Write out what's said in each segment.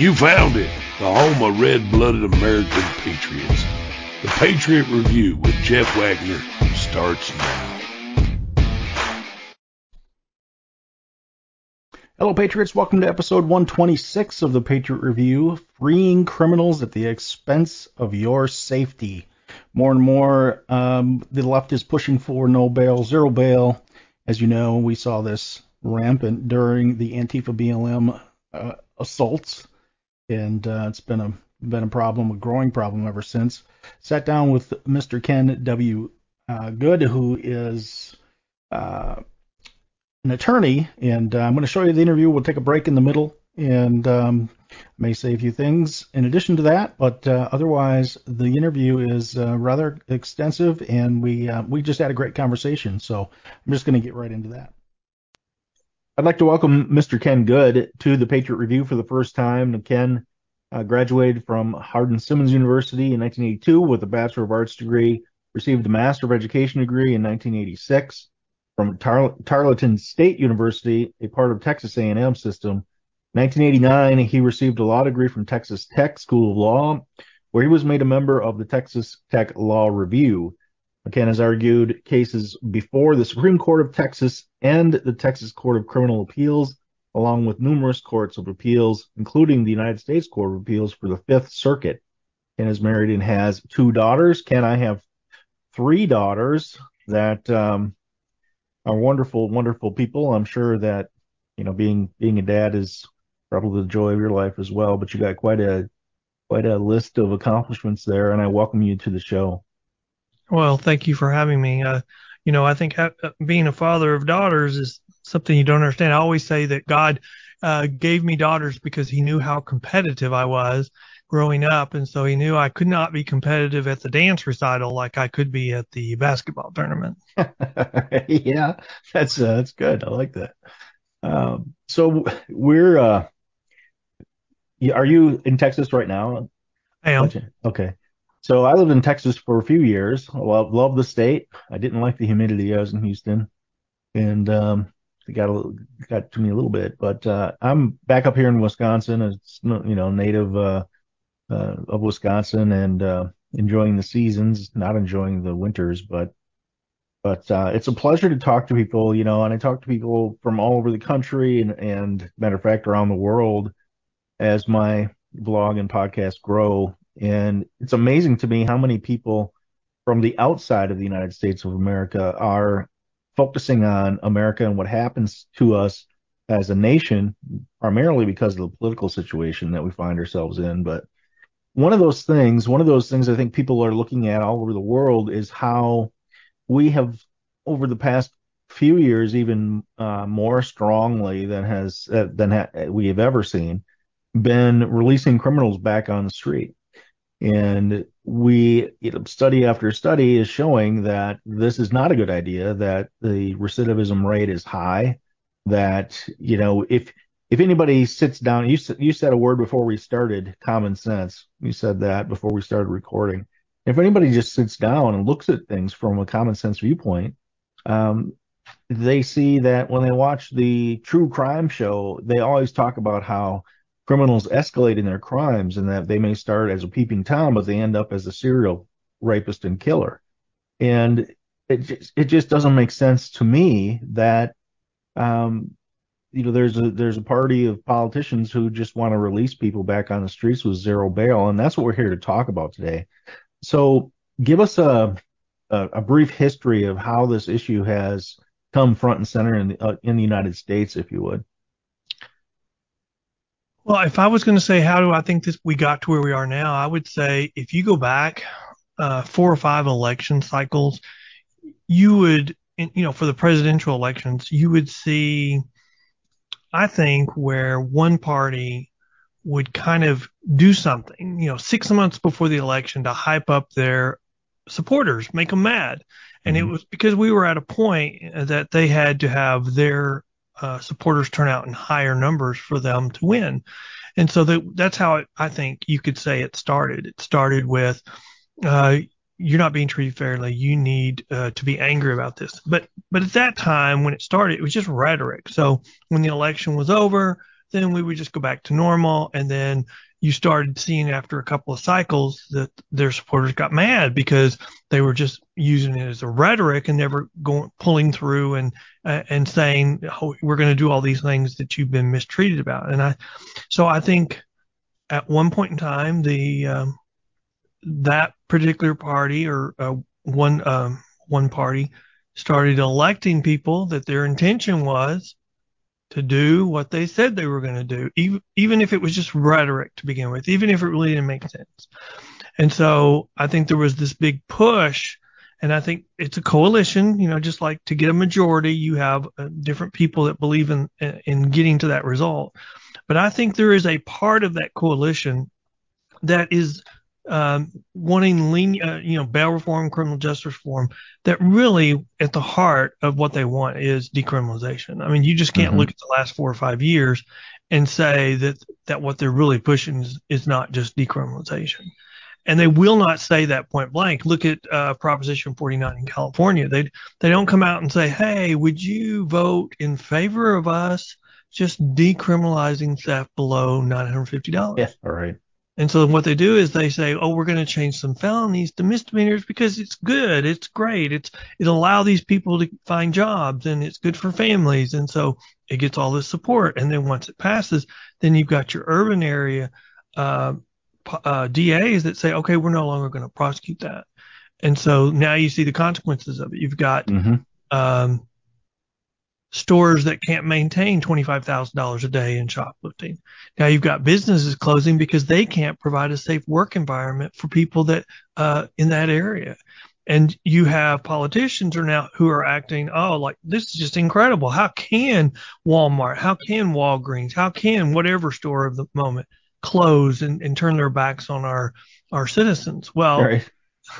You found it, the home of red-blooded American patriots. The Patriot Review with Jeff Wagner starts now. Hello, Patriots. Welcome to episode 126 of the Patriot Review Freeing Criminals at the Expense of Your Safety. More and more, um, the left is pushing for no bail, zero bail. As you know, we saw this rampant during the Antifa BLM uh, assaults, and uh, it's been a been a problem, a growing problem ever since. Sat down with Mr. Ken W. Uh, Good, who is uh, an attorney, and uh, I'm going to show you the interview. We'll take a break in the middle, and um, may say a few things in addition to that, but uh, otherwise the interview is uh, rather extensive, and we we just had a great conversation. So I'm just going to get right into that. I'd like to welcome Mr. Ken Good to the Patriot Review for the first time. Ken uh, graduated from Hardin Simmons University in 1982 with a Bachelor of Arts degree, received a Master of Education degree in 1986 from Tar- Tarleton State University, a part of Texas A&M system. 1989, he received a law degree from Texas Tech School of Law, where he was made a member of the Texas Tech Law Review. McCann has argued cases before the Supreme Court of Texas and the Texas Court of Criminal Appeals, along with numerous courts of appeals, including the United States Court of Appeals for the Fifth Circuit. Ken is married and has two daughters. Ken, I have three daughters that um, are wonderful, wonderful people. I'm sure that you know being being a dad is probably the joy of your life as well. But you got quite a quite a list of accomplishments there, and I welcome you to the show. Well, thank you for having me. Uh, you know, I think ha- uh, being a father of daughters is something you don't understand. I always say that God uh, gave me daughters because He knew how competitive I was growing up, and so He knew I could not be competitive at the dance recital like I could be at the basketball tournament. yeah, that's uh, that's good. I like that. Um, so we're uh, are you in Texas right now? I am. Okay. So I lived in Texas for a few years. Love love the state. I didn't like the humidity. I was in Houston, and um, it got a, got to me a little bit. But uh, I'm back up here in Wisconsin. It's you know native uh, uh, of Wisconsin and uh, enjoying the seasons, not enjoying the winters. But but uh, it's a pleasure to talk to people. You know, and I talk to people from all over the country and and matter of fact around the world as my blog and podcast grow and it's amazing to me how many people from the outside of the United States of America are focusing on America and what happens to us as a nation, primarily because of the political situation that we find ourselves in. But one of those things, one of those things I think people are looking at all over the world is how we have, over the past few years, even uh, more strongly than has uh, than ha- we have ever seen, been releasing criminals back on the street. And we, you know, study after study is showing that this is not a good idea, that the recidivism rate is high, that, you know, if, if anybody sits down, you, you said a word before we started, common sense. You said that before we started recording. If anybody just sits down and looks at things from a common sense viewpoint, um, they see that when they watch the true crime show, they always talk about how criminals escalate in their crimes and that they may start as a peeping tom, but they end up as a serial rapist and killer. And it just, it just doesn't make sense to me that, um, you know, there's a there's a party of politicians who just want to release people back on the streets with zero bail, and that's what we're here to talk about today. So, give us a a, a brief history of how this issue has come front and center in the, uh, in the United States, if you would. Well, if I was going to say how do I think this we got to where we are now, I would say if you go back uh, four or five election cycles, you would, you know, for the presidential elections, you would see, I think, where one party would kind of do something, you know, six months before the election to hype up their supporters, make them mad. And mm-hmm. it was because we were at a point that they had to have their uh, supporters turn out in higher numbers for them to win. And so that, that's how it, I think you could say it started. It started with, uh, you're not being treated fairly. You need uh, to be angry about this. But but at that time when it started, it was just rhetoric. So when the election was over, then we would just go back to normal. And then you started seeing after a couple of cycles that their supporters got mad because they were just using it as a rhetoric and never going pulling through and uh, and saying oh, we're going to do all these things that you've been mistreated about. And I, so I think at one point in time the um, that particular party or uh, one um, one party started electing people that their intention was to do what they said they were going to do, even, even if it was just rhetoric to begin with, even if it really didn't make sense. And so I think there was this big push, and I think it's a coalition, you know, just like to get a majority, you have uh, different people that believe in, in getting to that result. But I think there is a part of that coalition that is um, wanting lean, uh, you know, bail reform, criminal justice reform, that really at the heart of what they want is decriminalization. I mean, you just can't mm-hmm. look at the last four or five years and say that that what they're really pushing is, is not just decriminalization. And they will not say that point blank. Look at uh, Proposition 49 in California. They they don't come out and say, "Hey, would you vote in favor of us just decriminalizing theft below $950?" Yeah, all right. And so what they do is they say, oh, we're going to change some felonies to misdemeanors because it's good. It's great. It's, it'll allow these people to find jobs and it's good for families. And so it gets all this support. And then once it passes, then you've got your urban area, uh, uh, DAs that say, okay, we're no longer going to prosecute that. And so now you see the consequences of it. You've got, mm-hmm. um, stores that can't maintain $25,000 a day in shoplifting. Now you've got businesses closing because they can't provide a safe work environment for people that, uh, in that area. And you have politicians are now who are acting, oh, like this is just incredible. How can Walmart, how can Walgreens, how can whatever store of the moment close and, and turn their backs on our, our citizens? Well, right.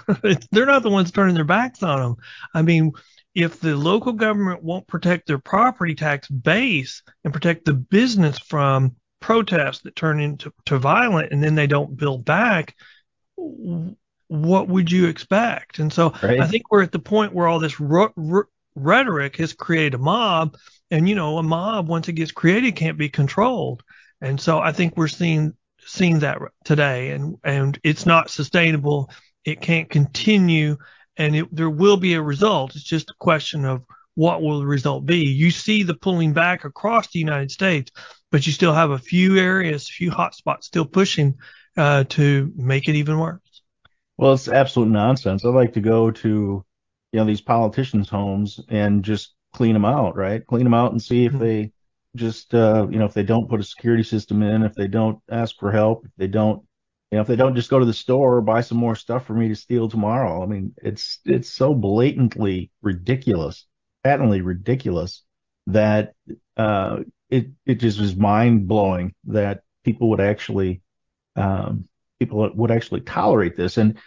they're not the ones turning their backs on them. I mean, if the local government won't protect their property tax base and protect the business from protests that turn into to violent and then they don't build back, what would you expect? And so right. I think we're at the point where all this rhetoric has created a mob, and you know, a mob once it gets created can't be controlled. And so I think we're seeing seeing that today, and and it's not sustainable. It can't continue and it, there will be a result. It's just a question of what will the result be. You see the pulling back across the United States, but you still have a few areas, a few hotspots still pushing uh, to make it even worse. Well, it's absolute nonsense. I like to go to, you know, these politicians' homes and just clean them out, right? Clean them out and see if mm-hmm. they just, uh, you know, if they don't put a security system in, if they don't ask for help, if they don't you know, if they don't just go to the store or buy some more stuff for me to steal tomorrow. I mean, it's it's so blatantly ridiculous, patently ridiculous that uh, it it just was mind blowing that people would actually um, people would actually tolerate this. And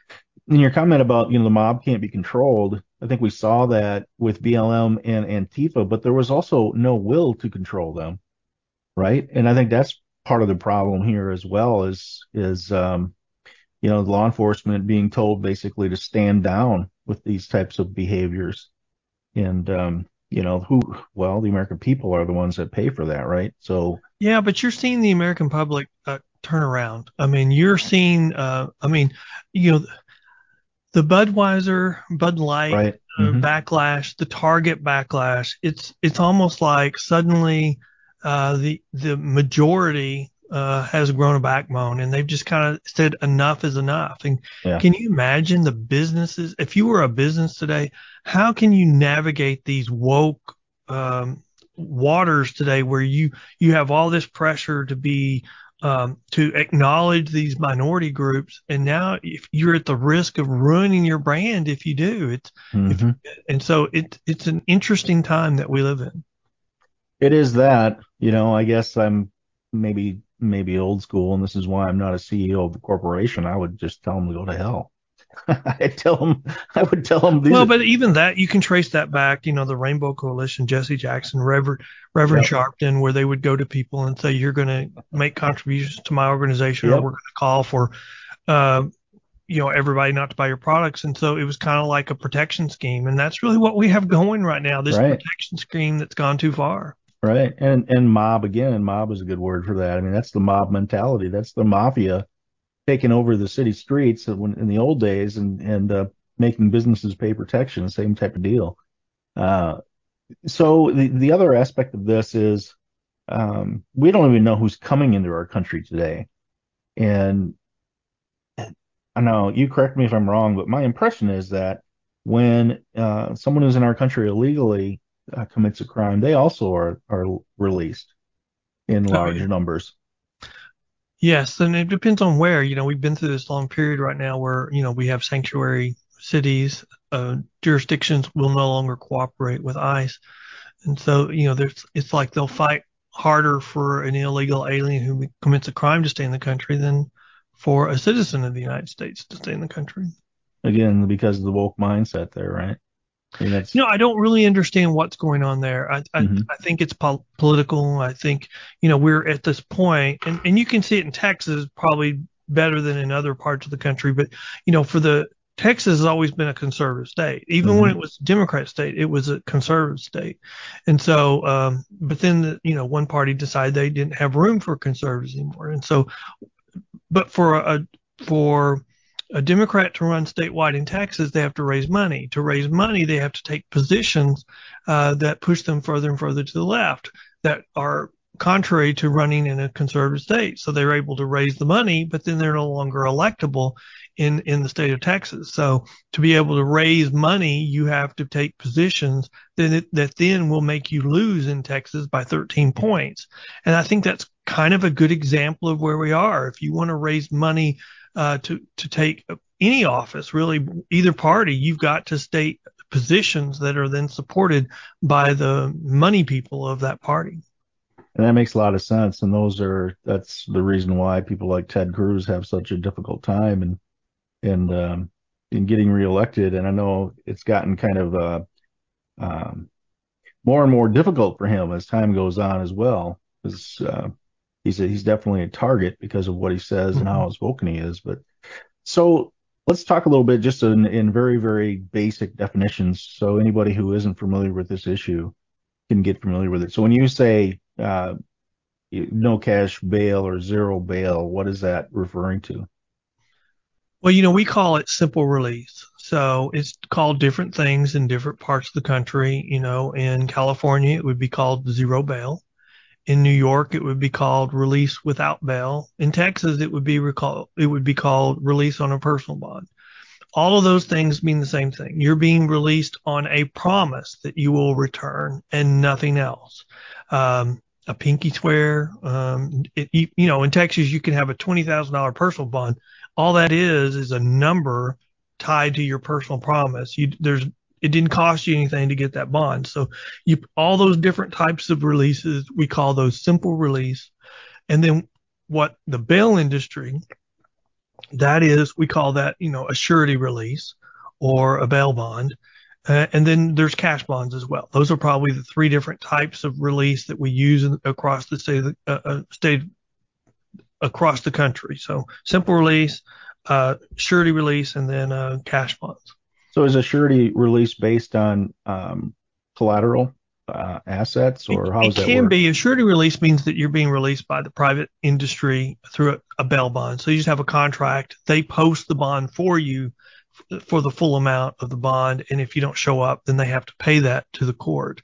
in your comment about you know the mob can't be controlled, I think we saw that with BLM and Antifa, but there was also no will to control them, right? And I think that's part of the problem here as well is is um, you know law enforcement being told basically to stand down with these types of behaviors, and um, you know who well the American people are the ones that pay for that, right? So yeah, but you're seeing the American public uh, turn around. I mean, you're seeing, uh, I mean, you know. The Budweiser, Bud Light right. uh, mm-hmm. backlash, the Target backlash, it's it's almost like suddenly uh, the the majority uh, has grown a backbone, and they've just kind of said enough is enough. And yeah. can you imagine the businesses? If you were a business today, how can you navigate these woke um, waters today, where you you have all this pressure to be um, to acknowledge these minority groups, and now if you're at the risk of ruining your brand if you do, it's mm-hmm. if, and so it's it's an interesting time that we live in it is that you know i guess i'm maybe maybe old school and this is why i'm not a ceo of the corporation i would just tell them to go to hell i tell them i would tell them well but even that you can trace that back you know the rainbow coalition jesse jackson reverend reverend yep. sharpton where they would go to people and say you're going to make contributions to my organization yep. or we're going to call for uh, you know everybody not to buy your products and so it was kind of like a protection scheme and that's really what we have going right now this right. protection scheme that's gone too far Right. And and mob again, mob is a good word for that. I mean, that's the mob mentality. That's the mafia taking over the city streets when in the old days and and uh, making businesses pay protection, same type of deal. Uh, so the the other aspect of this is um, we don't even know who's coming into our country today, and I know you correct me if I'm wrong, but my impression is that when uh, someone is in our country illegally uh, commits a crime, they also are are released in large oh, yeah. numbers. Yes, and it depends on where. You know, we've been through this long period right now where you know we have sanctuary cities, uh, jurisdictions will no longer cooperate with ICE, and so you know there's it's like they'll fight harder for an illegal alien who commits a crime to stay in the country than for a citizen of the United States to stay in the country. Again, because of the woke mindset there, right? You know, I don't really understand what's going on there. I I, mm-hmm. I think it's po- political. I think you know we're at this point, and and you can see it in Texas probably better than in other parts of the country. But you know, for the Texas has always been a conservative state. Even mm-hmm. when it was a Democrat state, it was a conservative state. And so, um, but then, the, you know, one party decided they didn't have room for conservatives anymore. And so, but for a, for a Democrat to run statewide in Texas, they have to raise money. To raise money, they have to take positions uh, that push them further and further to the left that are contrary to running in a conservative state. So they're able to raise the money, but then they're no longer electable in, in the state of Texas. So to be able to raise money, you have to take positions that, that then will make you lose in Texas by 13 points. And I think that's kind of a good example of where we are. If you want to raise money uh, to to take any office, really either party, you've got to state positions that are then supported by the money people of that party. And that makes a lot of sense. And those are that's the reason why people like Ted Cruz have such a difficult time and and um, in getting reelected. And I know it's gotten kind of uh, um, more and more difficult for him as time goes on as well. Because uh, he's a, he's definitely a target because of what he says mm-hmm. and how outspoken he is. But so let's talk a little bit just in, in very very basic definitions, so anybody who isn't familiar with this issue can get familiar with it. So when you say uh, no cash bail or zero bail, what is that referring to? Well, you know, we call it simple release. So it's called different things in different parts of the country. You know, in California, it would be called zero bail. In New York, it would be called release without bail. In Texas, it would be recall, it would be called release on a personal bond. All of those things mean the same thing. You're being released on a promise that you will return and nothing else. Um, a pinky swear. Um, it, you, you, know, in Texas, you can have a twenty thousand dollar personal bond. All that is is a number tied to your personal promise. You, there's it didn't cost you anything to get that bond. So you all those different types of releases, we call those simple release. And then what the bail industry, that is, we call that, you know, a surety release or a bail bond. Uh, and then there's cash bonds as well. Those are probably the three different types of release that we use in, across the state, uh, uh, state across the country. So simple release, uh, surety release, and then uh, cash bonds. So is a surety release based on um, collateral uh, assets, or how does that work? It can be. A surety release means that you're being released by the private industry through a, a bail bond. So you just have a contract. They post the bond for you for the full amount of the bond, and if you don't show up, then they have to pay that to the court.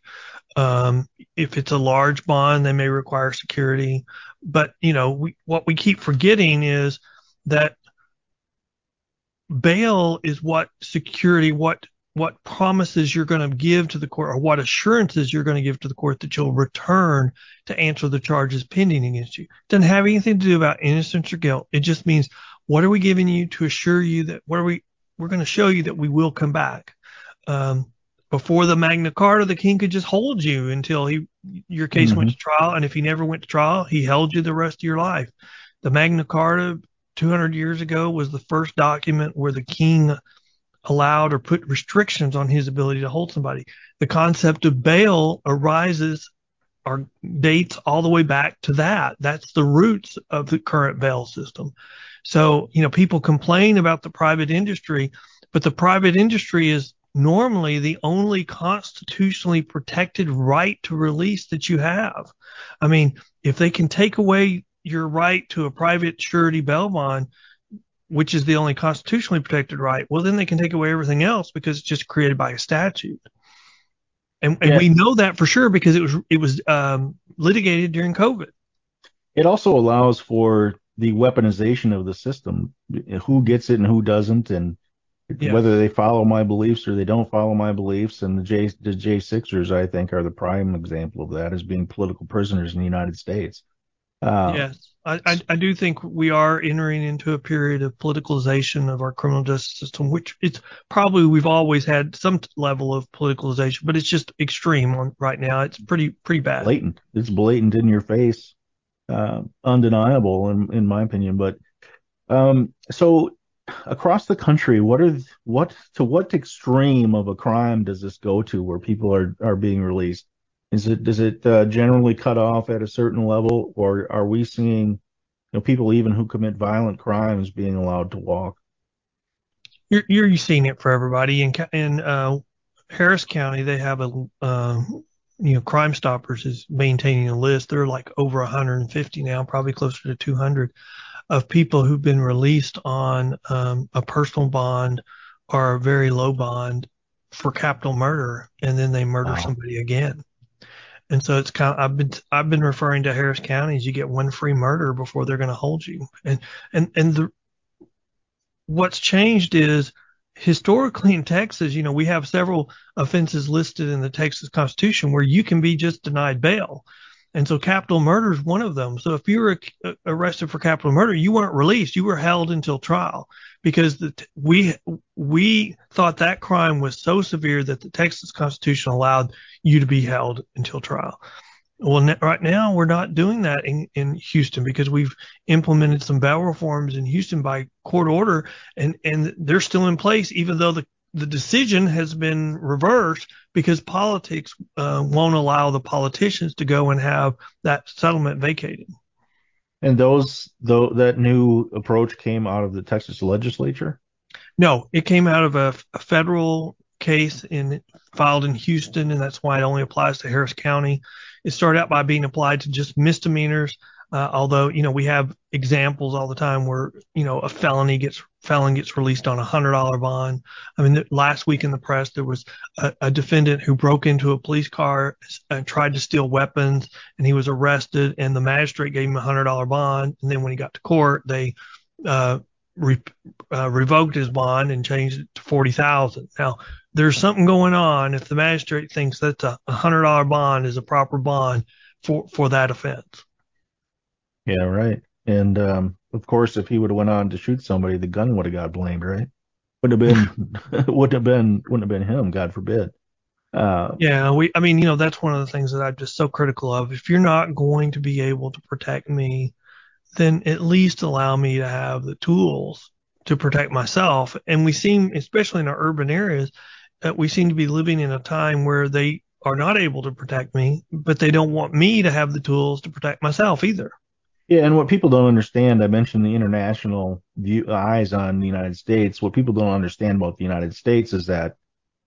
Um, if it's a large bond, they may require security. But you know, we, what we keep forgetting is that bail is what security, what what promises you're going to give to the court or what assurances you're going to give to the court that you'll return to answer the charges pending against you. It doesn't have anything to do about innocence or guilt. It just means what are we giving you to assure you that what are we we're going to show you that we will come back. Um, before the Magna Carta, the king could just hold you until he your case mm-hmm. went to trial, and if he never went to trial, he held you the rest of your life. The Magna Carta 200 years ago was the first document where the king allowed or put restrictions on his ability to hold somebody. The concept of bail arises or dates all the way back to that. That's the roots of the current bail system. So, you know, people complain about the private industry, but the private industry is normally the only constitutionally protected right to release that you have. I mean, if they can take away your right to a private surety bail bond, which is the only constitutionally protected right, well, then they can take away everything else because it's just created by a statute. And, and yeah. we know that for sure because it was it was um, litigated during COVID. It also allows for the weaponization of the system, who gets it and who doesn't, and yeah. whether they follow my beliefs or they don't follow my beliefs. And the J the J Sixers, I think, are the prime example of that as being political prisoners in the United States. Uh, yes, I, I, I do think we are entering into a period of politicalization of our criminal justice system, which it's probably we've always had some level of politicalization, but it's just extreme on, right now. It's pretty pretty bad. Blatant. It's blatant in your face, uh, undeniable in in my opinion. But um, so across the country, what are what to what extreme of a crime does this go to where people are are being released? Is it does it uh, generally cut off at a certain level, or are we seeing you know people even who commit violent crimes being allowed to walk? You're you're seeing it for everybody in in uh, Harris County. They have a uh, you know Crime Stoppers is maintaining a list. They're like over 150 now, probably closer to 200 of people who've been released on um, a personal bond or a very low bond for capital murder, and then they murder wow. somebody again. And so it's kind of I've been I've been referring to Harris County as you get one free murder before they're going to hold you. And and and the what's changed is historically in Texas, you know, we have several offenses listed in the Texas Constitution where you can be just denied bail. And so capital murder is one of them. So if you were uh, arrested for capital murder, you weren't released. You were held until trial because the, we we thought that crime was so severe that the Texas Constitution allowed you to be held until trial. Well, right now we're not doing that in, in Houston because we've implemented some bail reforms in Houston by court order, and and they're still in place even though the the decision has been reversed because politics uh, won't allow the politicians to go and have that settlement vacated. And those, though, that new approach came out of the Texas legislature. No, it came out of a, a federal case in filed in Houston, and that's why it only applies to Harris County. It started out by being applied to just misdemeanors uh, although, you know, we have examples all the time where, you know, a felony gets felon gets released on a hundred dollar bond. I mean, last week in the press, there was a, a defendant who broke into a police car and tried to steal weapons and he was arrested and the magistrate gave him a hundred dollar bond. And then when he got to court, they, uh, re, uh, revoked his bond and changed it to 40,000. Now, there's something going on if the magistrate thinks that a hundred dollar bond is a proper bond for, for that offense. Yeah, right. And um, of course, if he would have went on to shoot somebody, the gun would have got blamed, right? Wouldn't have been, wouldn't have been, wouldn't have been him. God forbid. Uh, yeah, we. I mean, you know, that's one of the things that I'm just so critical of. If you're not going to be able to protect me, then at least allow me to have the tools to protect myself. And we seem, especially in our urban areas, that we seem to be living in a time where they are not able to protect me, but they don't want me to have the tools to protect myself either. Yeah, and what people don't understand, I mentioned the international view, eyes on the United States. What people don't understand about the United States is that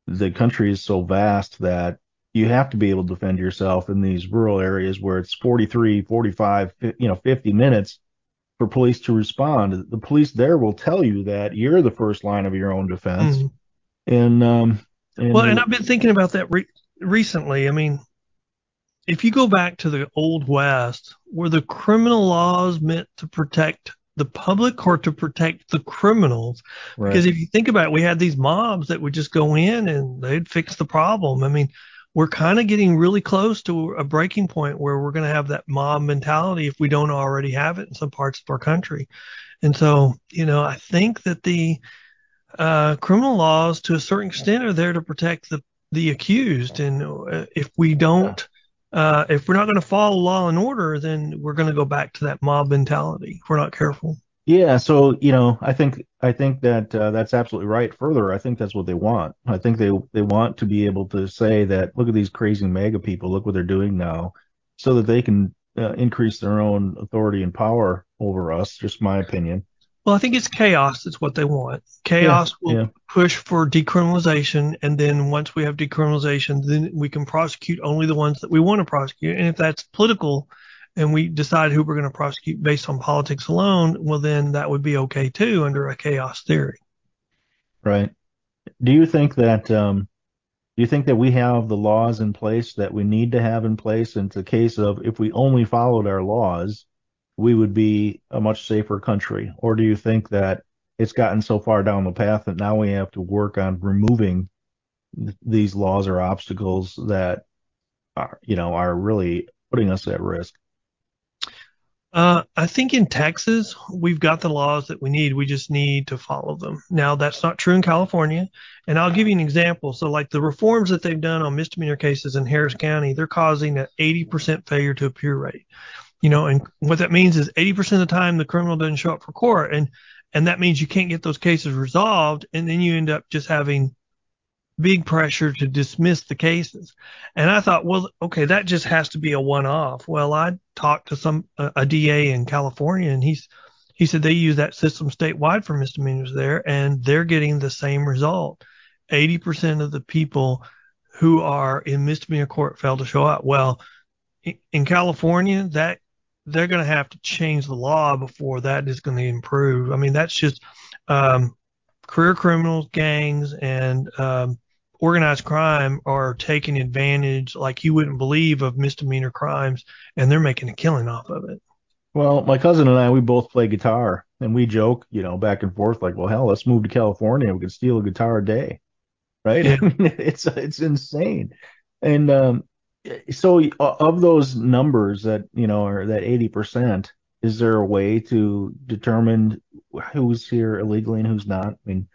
the country is so vast that you have to be able to defend yourself in these rural areas where it's 43, 45, you know, 50 minutes for police to respond. The police there will tell you that you're the first line of your own defense. Mm. And, um, and well, and I've been thinking about that re- recently. I mean, if you go back to the old west were the criminal laws meant to protect the public or to protect the criminals? Right. because if you think about it we had these mobs that would just go in and they'd fix the problem. I mean we're kind of getting really close to a breaking point where we're going to have that mob mentality if we don't already have it in some parts of our country. And so you know i think that the uh, criminal laws to a certain extent are there to protect the the accused. And uh, if we don't uh, if we're not going to follow law and order, then we're going to go back to that mob mentality if we're not careful. Yeah, so you know, I think I think that uh, that's absolutely right. Further, I think that's what they want. I think they they want to be able to say that look at these crazy MAGA people, look what they're doing now, so that they can uh, increase their own authority and power over us. Just my opinion. Well, I think it's chaos. That's what they want. Chaos Yeah, will yeah. push for decriminalization, and then once we have decriminalization, then we can prosecute only the ones that we want to prosecute. And if that's political, and we decide who we're going to prosecute based on politics alone, well, then that would be okay too under a chaos theory. Right. Do you think that um, do you think that we have the laws in place that we need to have in place? And it's a case of if we only followed our laws, we would be a much safer country. Or do you think that it's gotten so far down the path that now we have to work on removing th- these laws or obstacles that are, you know, are really putting us at risk? Uh, I think in Texas, we've got the laws that we need. We just need to follow them. Now, that's not true in California. And I'll give you an example. So, like the reforms that they've done on misdemeanor cases in Harris County, they're causing an 80% failure to appear rate. You know, and what that means is 80% of the time the criminal doesn't show up for court. And, and that means you can't get those cases resolved. And then you end up just having big pressure to dismiss the cases. And I thought, well, okay, that just has to be a one off. Well, I talked to some, a, a DA in California and he's, he said they use that system statewide for misdemeanors there and they're getting the same result. 80% of the people who are in misdemeanor court fail to show up. Well, in, in California, that they're going to have to change the law before that is going to improve. I mean, that's just, um, career criminals, gangs, and um, organized crime are taking advantage like you wouldn't believe of misdemeanor crimes, and they're making a killing off of it. Well, my cousin and I, we both play guitar and we joke, you know, back and forth like, well, hell, let's move to California. We could steal a guitar a day. Right. Yeah. It's, it's insane. And, um, so uh, of those numbers that, you know, are that 80%, is there a way to determine who's here illegally and who's not? I mean,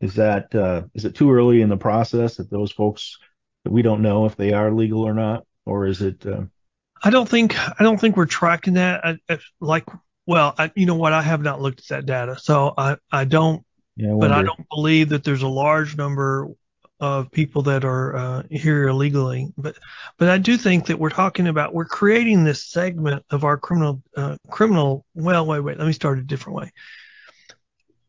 is that, uh, is it too early in the process that those folks that we don't know if they are legal or not? Or is it, uh, I don't think I don't think we're tracking that. I, I, like, well, I, you know what? I have not looked at that data, so I I don't. yeah, I But I don't believe that there's a large number of people that are uh, here illegally. But but I do think that we're talking about we're creating this segment of our criminal uh, criminal. Well, wait, wait. Let me start a different way.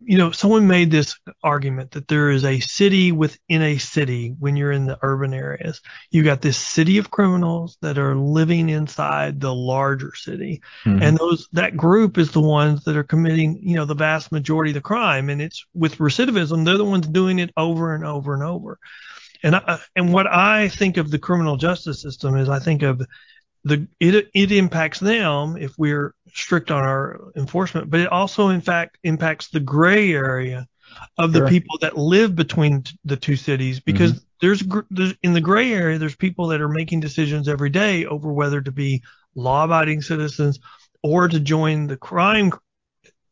You know, someone made this argument that there is a city within a city when you're in the urban areas. You got this city of criminals that are living inside the larger city Mhm. and those that group is the ones that are committing you know the vast majority of the crime and it's with recidivism they're the ones doing it over and over and over and I, and what I think of the criminal justice system is I think of the it it impacts them if we're strict on our enforcement but it also in fact impacts the gray area of the Sure. people that live between t- the two cities because mm-hmm. there's, gr- there's in the gray area there's people that are making decisions every day over whether to be law-abiding citizens or to join the crime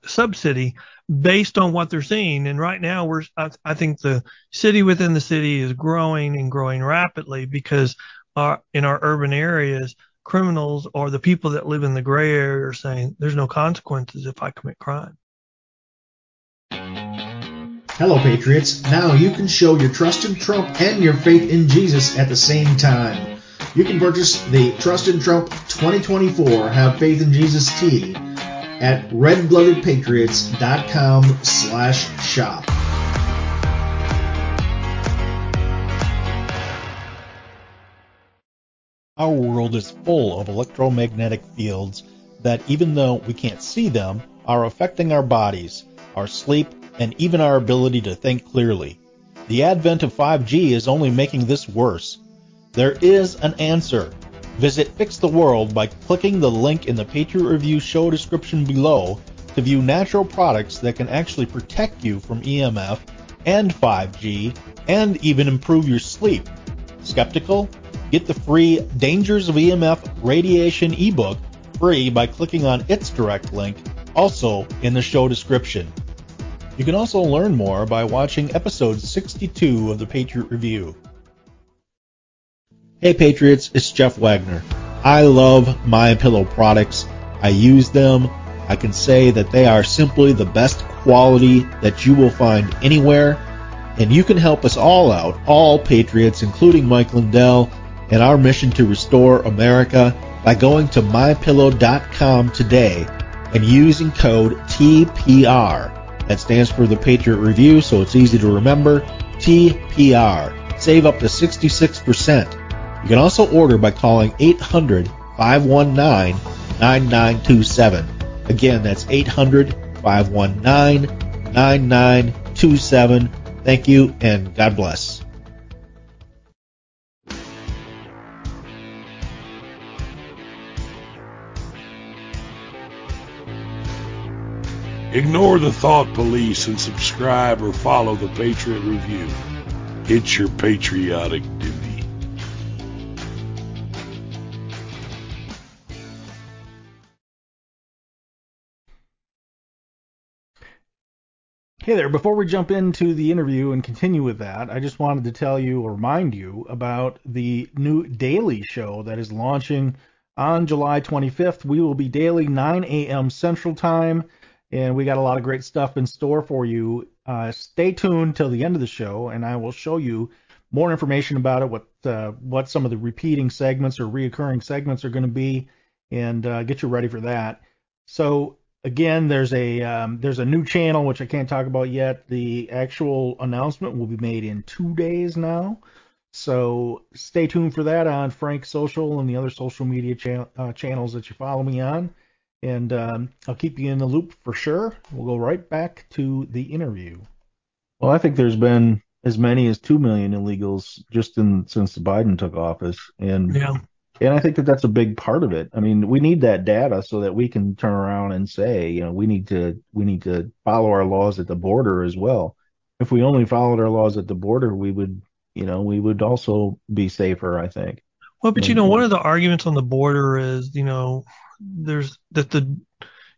subcity based on what they're seeing. And right now, we're I, I think the city within the city is growing and growing rapidly because our, in our urban areas, criminals or the people that live in the gray area are saying there's no consequences if I commit crime. Hello, Patriots. Now you can show your trust in Trump and your faith in Jesus at the same time. You can purchase the Trust in Trump 2024 Have Faith in Jesus tee at redbloodedpatriots.com slash shop. Our world is full of electromagnetic fields that, even though we can't see them, are affecting our bodies, our sleep, and even our ability to think clearly. The advent of 5G is only making this worse. There is an answer. Visit Fix the World by clicking the link in the Patriot Review show description below to view natural products that can actually protect you from EMF and 5G and even improve your sleep. Skeptical? Get the free Dangers of EMF Radiation ebook free by clicking on its direct link, also in the show description. You can also learn more by watching episode 62 of the Patriot Review. Hey Patriots, it's Jeff Wagner. I love My Pillow products. I use them. I can say that they are simply the best quality that you will find anywhere. And you can help us all out, all Patriots, including Mike Lindell, in our mission to restore America by going to mypillow.com today and using code TPR. That stands for the Patriot Review, so it's easy to remember. TPR. Save up to 66%. You can also order by calling 800 519 9927. Again, that's 800 519 9927. Thank you and God bless. Ignore the thought police and subscribe or follow the Patriot Review. It's your patriotic duty. Hey there, before we jump into the interview and continue with that, I just wanted to tell you or remind you about the new daily show that is launching on July 25th. We will be daily 9 a.m. Central Time and we got a lot of great stuff in store for you. Uh, stay tuned till the end of the show, and I will show you more information about it, what uh, what some of the repeating segments or reoccurring segments are going to be, and uh, get you ready for that. So again, there's a um, there's a new channel which I can't talk about yet. The actual announcement will be made in two days now. So stay tuned for that on Frank Social and the other social media cha- uh, channels that you follow me on and um, I'll keep you in the loop for sure. We'll go right back to the interview. Well, I think there's been as many as two million illegals just in since Biden took office, and Yeah. and I think that that's a big part of it. I mean, we need that data so that we can turn around and say, you know, we need to we need to follow our laws at the border as well. If we only followed our laws at the border, we would, you know, we would also be safer. I think. Well, but you know, one of the arguments on the border is, you know, there's that the,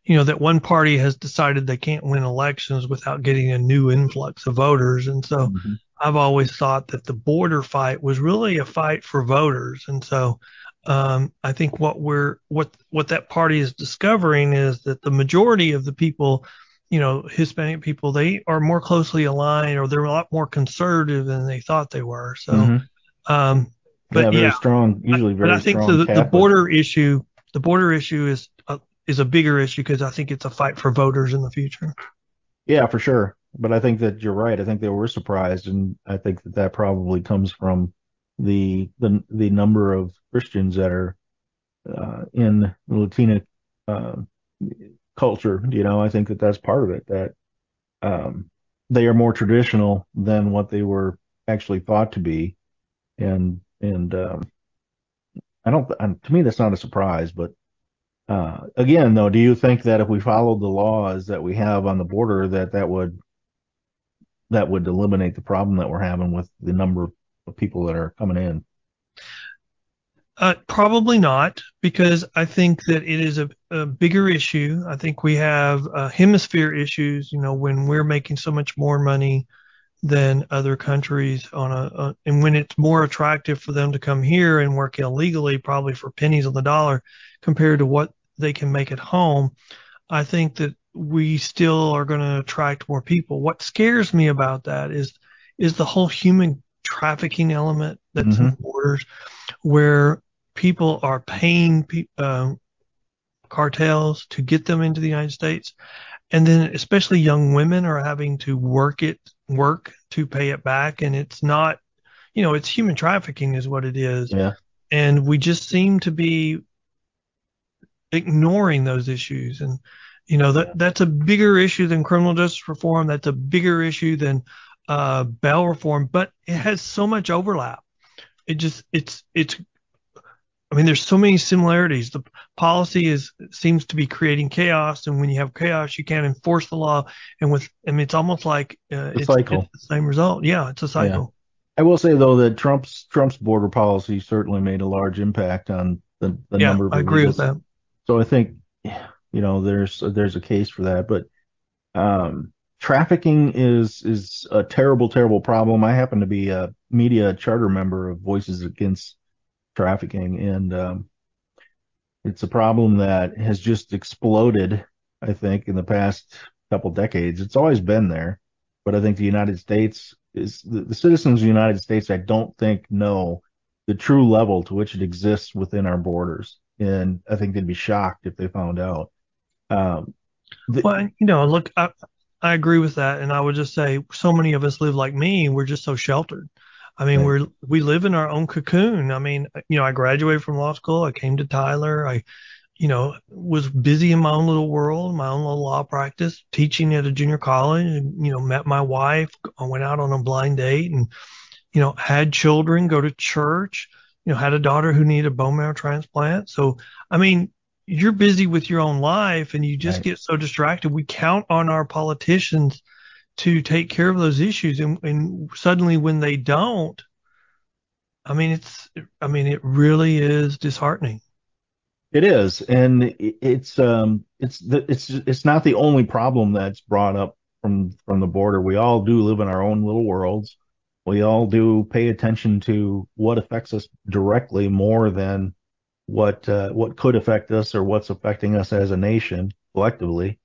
you know, that one party has decided they can't win elections without getting a new influx of voters. And so Mhm. I've always thought that the border fight was really a fight for voters. And so, um, I think what we're, what, what that party is discovering is that the majority of the people, you know, Hispanic people, they are more closely aligned or they're a lot more conservative than they thought they were. So, Mhm. um, yeah, but very yeah, strong. Usually very but I think the, the border issue, the border issue is a, is a bigger issue because I think it's a fight for voters in the future. Yeah, for sure. But I think that you're right. I think they were surprised, and I think that that probably comes from the the the number of Christians that are uh, in Latina uh, culture. You know, I think that that's part of it. That um, they are more traditional than what they were actually thought to be, and and um, I don't. To me, that's not a surprise. But uh, again, though, do you think that if we followed the laws that we have on the border, that that would that would eliminate the problem that we're having with the number of people that are coming in? Uh, probably not, because I think that it is a, a bigger issue. I think we have uh, hemisphere issues. You know, when we're making so much more money than other countries on a, a and when it's more attractive for them to come here and work illegally, probably for pennies on the dollar, compared to what they can make at home. I think that we still are going to attract more people. What scares me about that is is the whole human trafficking element that's in the borders, where people are paying pe- um, cartels to get them into the United States, and then especially young women are having to work it work to pay it back, and it's not, you know, it's human trafficking is what it is, Yeah. and we just seem to be ignoring those issues. And you know that that's a bigger issue than criminal justice reform. That's a bigger issue than uh bail reform but it has so much overlap. It just it's it's i mean there's so many similarities. The policy is seems to be creating chaos and when you have chaos you can't enforce the law. And with i mean it's almost like uh, it's, cycle. it's the same result. Yeah it's a cycle. Yeah. I will say though that Trump's Trump's border policy certainly made a large impact on the, the yeah, number of i agree with that. So I think you know there's there's a case for that, but um, trafficking is is a terrible terrible problem. I happen to be a media charter member of Voices Against Trafficking, and um, it's a problem that has just exploded. I think in the past couple decades, it's always been there, but I think the United States is the, the citizens of the United States. I don't think know the true level to which it exists within our borders, and I think they'd be shocked if they found out. Um, the, well, you know, look, I, I agree with that, and I would just say so many of us live like me. We're just so sheltered. I mean, right. we're we live in our own cocoon. I mean, you know, I graduated from law school. I came to Tyler. I, you know, was busy in my own little world, my own little law practice, teaching at a junior college. And, you know, met my wife. I went out on a blind date, and you know, had children, go to church. You know, had a daughter who needed a bone marrow transplant. So, I mean, you're busy with your own life, and you just right. get so distracted. We count on our politicians to take care of those issues. And, and suddenly when they don't, I mean, it's, I mean, it really is disheartening. It is. And it's, um, it's, the, it's, it's not the only problem that's brought up from, from the border. We all do live in our own little worlds. We all do pay attention to what affects us directly more than what, uh, what could affect us or what's affecting us as a nation collectively,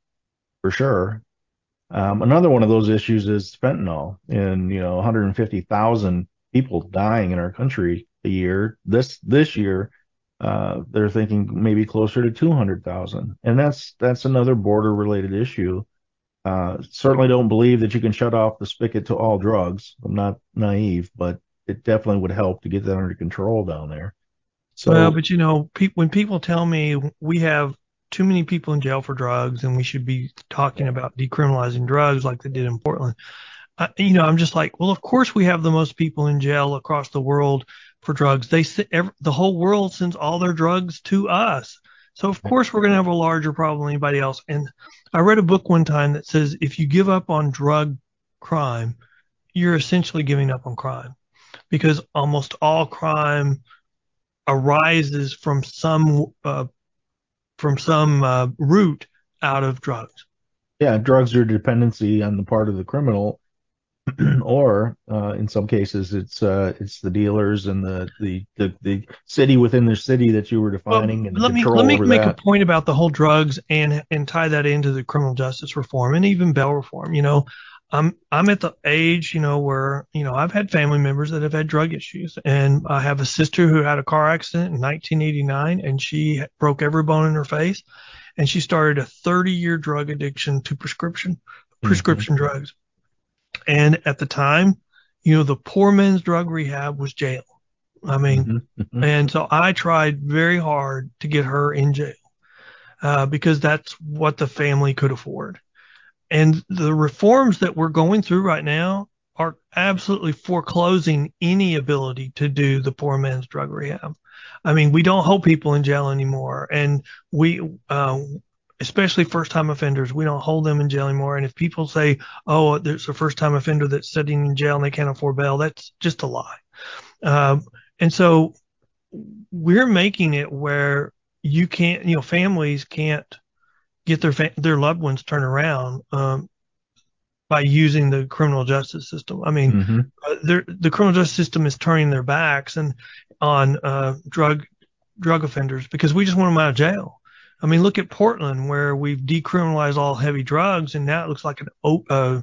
for sure. Um, another one of those issues is fentanyl, and you know, 150,000 people dying in our country a year. This this year, uh, they're thinking maybe closer to 200,000, and that's that's another border related issue. Uh, certainly don't believe that you can shut off the spigot to all drugs. I'm not naive, but it definitely would help to get that under control down there. So, well, but you know, pe- when people tell me we have too many people in jail for drugs and we should be talking about decriminalizing drugs like they did in Portland. Uh, you know, I'm just like, well, of course we have the most people in jail across the world for drugs. They every, the whole world sends all their drugs to us. So of course we're going to have a larger problem than anybody else. And I read a book one time that says if you give up on drug crime, you're essentially giving up on crime because almost all crime arises from some uh, from some uh, root out of drugs. Yeah, drugs are dependency on the part of the criminal, or uh, in some cases, it's uh, it's the dealers and the, the, the the city within the city that you were defining. Well, and let me let me make that. a point about the whole drugs and and tie that into the criminal justice reform and even bail reform. You know, I'm I'm at the age, you know, where you know I've had family members that have had drug issues, and I have a sister who had a car accident in 1989, and she broke every bone in her face, and she started a 30 year drug addiction to prescription prescription mm-hmm. drugs, and at the time, you know, the poor man's drug rehab was jail. I mean, mm-hmm. mm-hmm. and so I tried very hard to get her in jail uh, because that's what the family could afford. And the reforms that we're going through right now are absolutely foreclosing any ability to do the poor man's drug rehab. I mean, we don't hold people in jail anymore, and we, uh, especially first time offenders, we don't hold them in jail anymore. And if people say, "Oh, there's a first time offender that's sitting in jail and they can't afford bail," that's just a lie. Um, and so we're making it where you can't, you know, families can't get their fa- their loved ones turned around um, by using the criminal justice system. I mean, mm-hmm. uh, the criminal justice system is turning their backs and on uh, drug drug offenders because we just want them out of jail. I mean, look at Portland where we've decriminalized all heavy drugs and now it looks like an op- uh,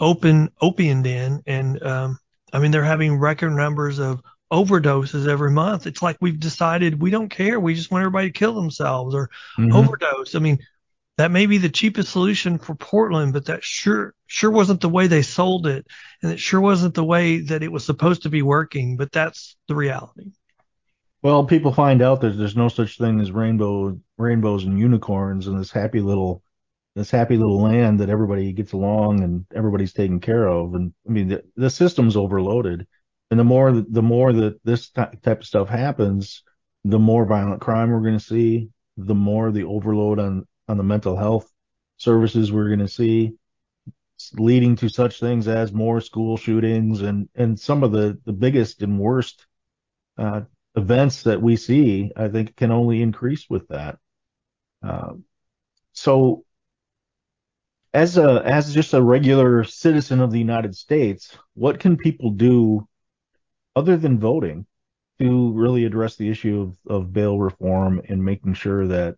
open opium den. And um, I mean, they're having record numbers of overdoses every month. It's like we've decided we don't care. We just want everybody to kill themselves or mm-hmm. overdose. I mean, that may be the cheapest solution for Portland, but that sure sure wasn't the way they sold it, and it sure wasn't the way that it was supposed to be working. But that's the reality. Well, people find out that there's no such thing as rainbow rainbows and unicorns in this happy little this happy little land that everybody gets along and everybody's taken care of. And I mean, the, the system's overloaded, and the more the more that this type of stuff happens, the more violent crime we're going to see, the more the overload on on the mental health services we're going to see leading to such things as more school shootings and and some of the the biggest and worst uh, events that we see i think can only increase with that. Uh, so as a as just a regular citizen of the united states what can people do other than voting to really address the issue of, of bail reform and making sure that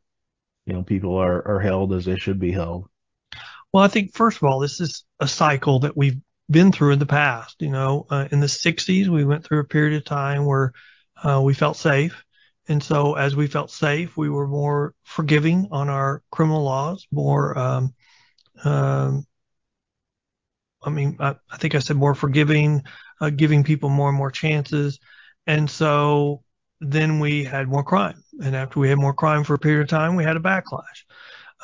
you know people are are held as they should be held? Well, I think first of all, this is a cycle that we've been through in the past. You know, uh, in the 60s, we went through a period of time where uh, we felt safe. And so as we felt safe, we were more forgiving on our criminal laws, more, um, um, I mean, I, I think I said more forgiving, uh, giving people more and more chances. And so then we had more crime. And after we had more crime for a period of time, we had a backlash.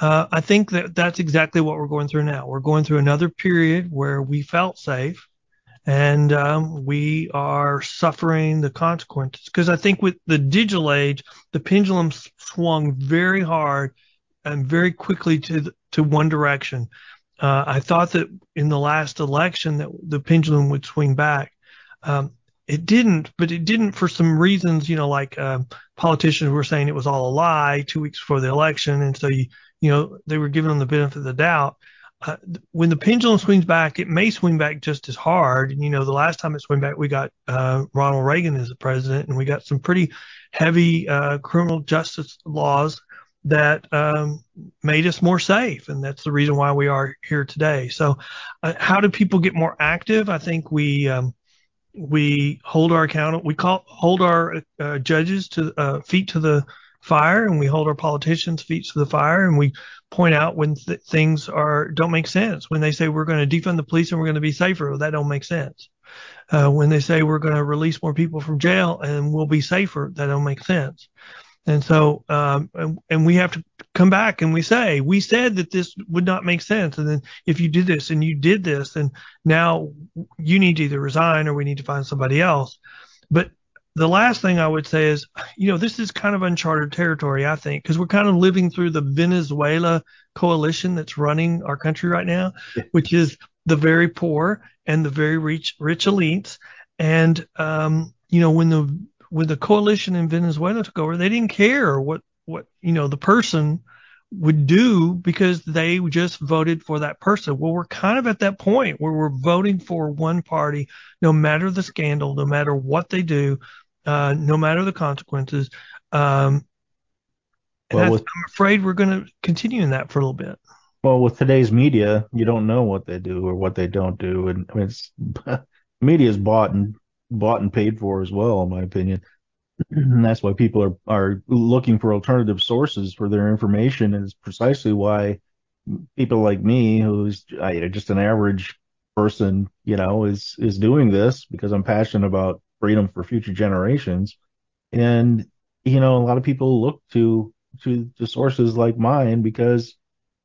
Uh, I think that that's exactly what we're going through now. We're going through another period where we felt safe and um, we are suffering the consequences. Because I think with the digital age, the pendulum swung very hard and very quickly to the, to one direction. Uh, I thought that in the last election that the pendulum would swing back. Um, it didn't, but it didn't for some reasons, you know, like uh, politicians were saying it was all a lie two weeks before the election, and so you, you know, they were giving them the benefit of the doubt. Uh, when the pendulum swings back, it may swing back just as hard. And you know, the last time it swung back, we got uh, Ronald Reagan as the president, and we got some pretty heavy uh, criminal justice laws that um, made us more safe, and that's the reason why we are here today. So, uh, how do people get more active? I think we um, we hold our account we call hold our uh, judges to uh, feet to the fire and we hold our politicians feet to the fire and we point out when th- things are don't make sense. When they say we're going to defund the police and we're going to be safer well, that don't make sense. Uh, when they say we're going to release more people from jail and we'll be safer that don't make sense and so, um, and, and, we have to come back and we say, we said that this would not make sense. And then if you did this and you did this, and now you need to either resign or we need to find somebody else. But the last thing I would say is, you know, this is kind of uncharted territory, I think, because we're kind of living through the Venezuela coalition that's running our country right now, which is the very poor and the very rich, rich elites. And, um, you know, when the when the coalition in Venezuela took over, they didn't care what what you know the person would do because they just voted for that person. Well, we're kind of at that point where we're voting for one party, no matter the scandal, no matter what they do, uh, no matter the consequences. Um, well, with, I'm afraid we're going to continue in that for a little bit. Well, with today's media, you don't know what they do or what they don't do, and I mean, it's media is bought and bought and paid for as well, in my opinion. And that's why people are, are looking for alternative sources for their information. It's precisely why people like me, who's just an average person, you know, is, is doing this because I'm passionate about freedom for future generations. And, you know, a lot of people look to, to, to sources like mine because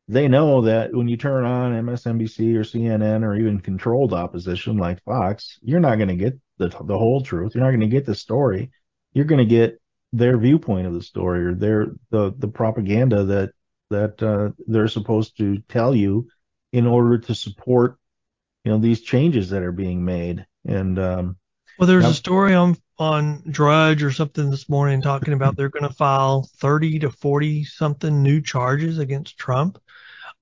they know that when you turn on MSNBC or CNN or even controlled opposition like Fox, you're not going to get the the whole truth. You're not going to get the story. You're going to get their viewpoint of the story or their the the propaganda that that uh, they're supposed to tell you in order to support you know these changes that are being made. And um, well, there's a story on on Drudge or something this morning talking about they're going to file 30 to 40 something new charges against Trump.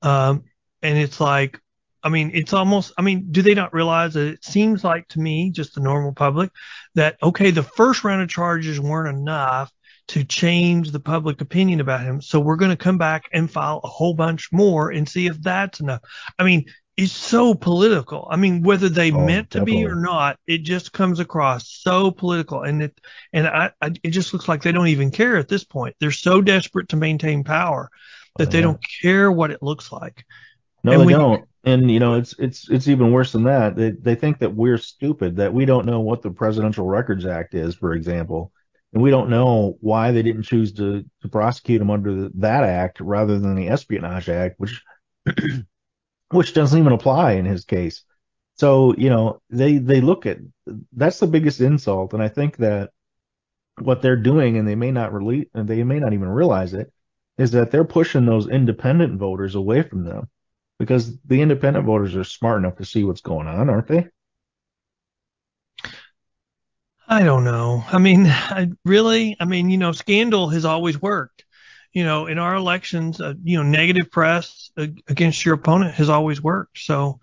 Um, and it's like, I mean, it's almost, I mean, do they not realize that it seems like to me, just the normal public, that, okay, the first round of charges weren't enough to change the public opinion about him. So we're going to come back and file a whole bunch more and see if that's enough. I mean, it's so political. I mean, whether they oh, meant to definitely. be or not, it just comes across so political, and it and I, I, it just looks like they don't even care at this point. They're so desperate to maintain power that oh, they yeah. don't care what it looks like. No, and they we, don't. And you know, it's it's it's even worse than that. They they think that we're stupid that we don't know what the Presidential Records Act is, for example, and we don't know why they didn't choose to to prosecute him under the, that act rather than the Espionage Act, which which doesn't even apply in his case. So you know, they they look at that's the biggest insult, and I think that what they're doing, and they may not release, and they may not even realize it, is that they're pushing those independent voters away from them because the independent voters are smart enough to see what's going on, aren't they? I don't know. I mean, I, really, I mean, you know, scandal has always worked. You know, in our elections, uh, you know, negative press against your opponent has always worked. So,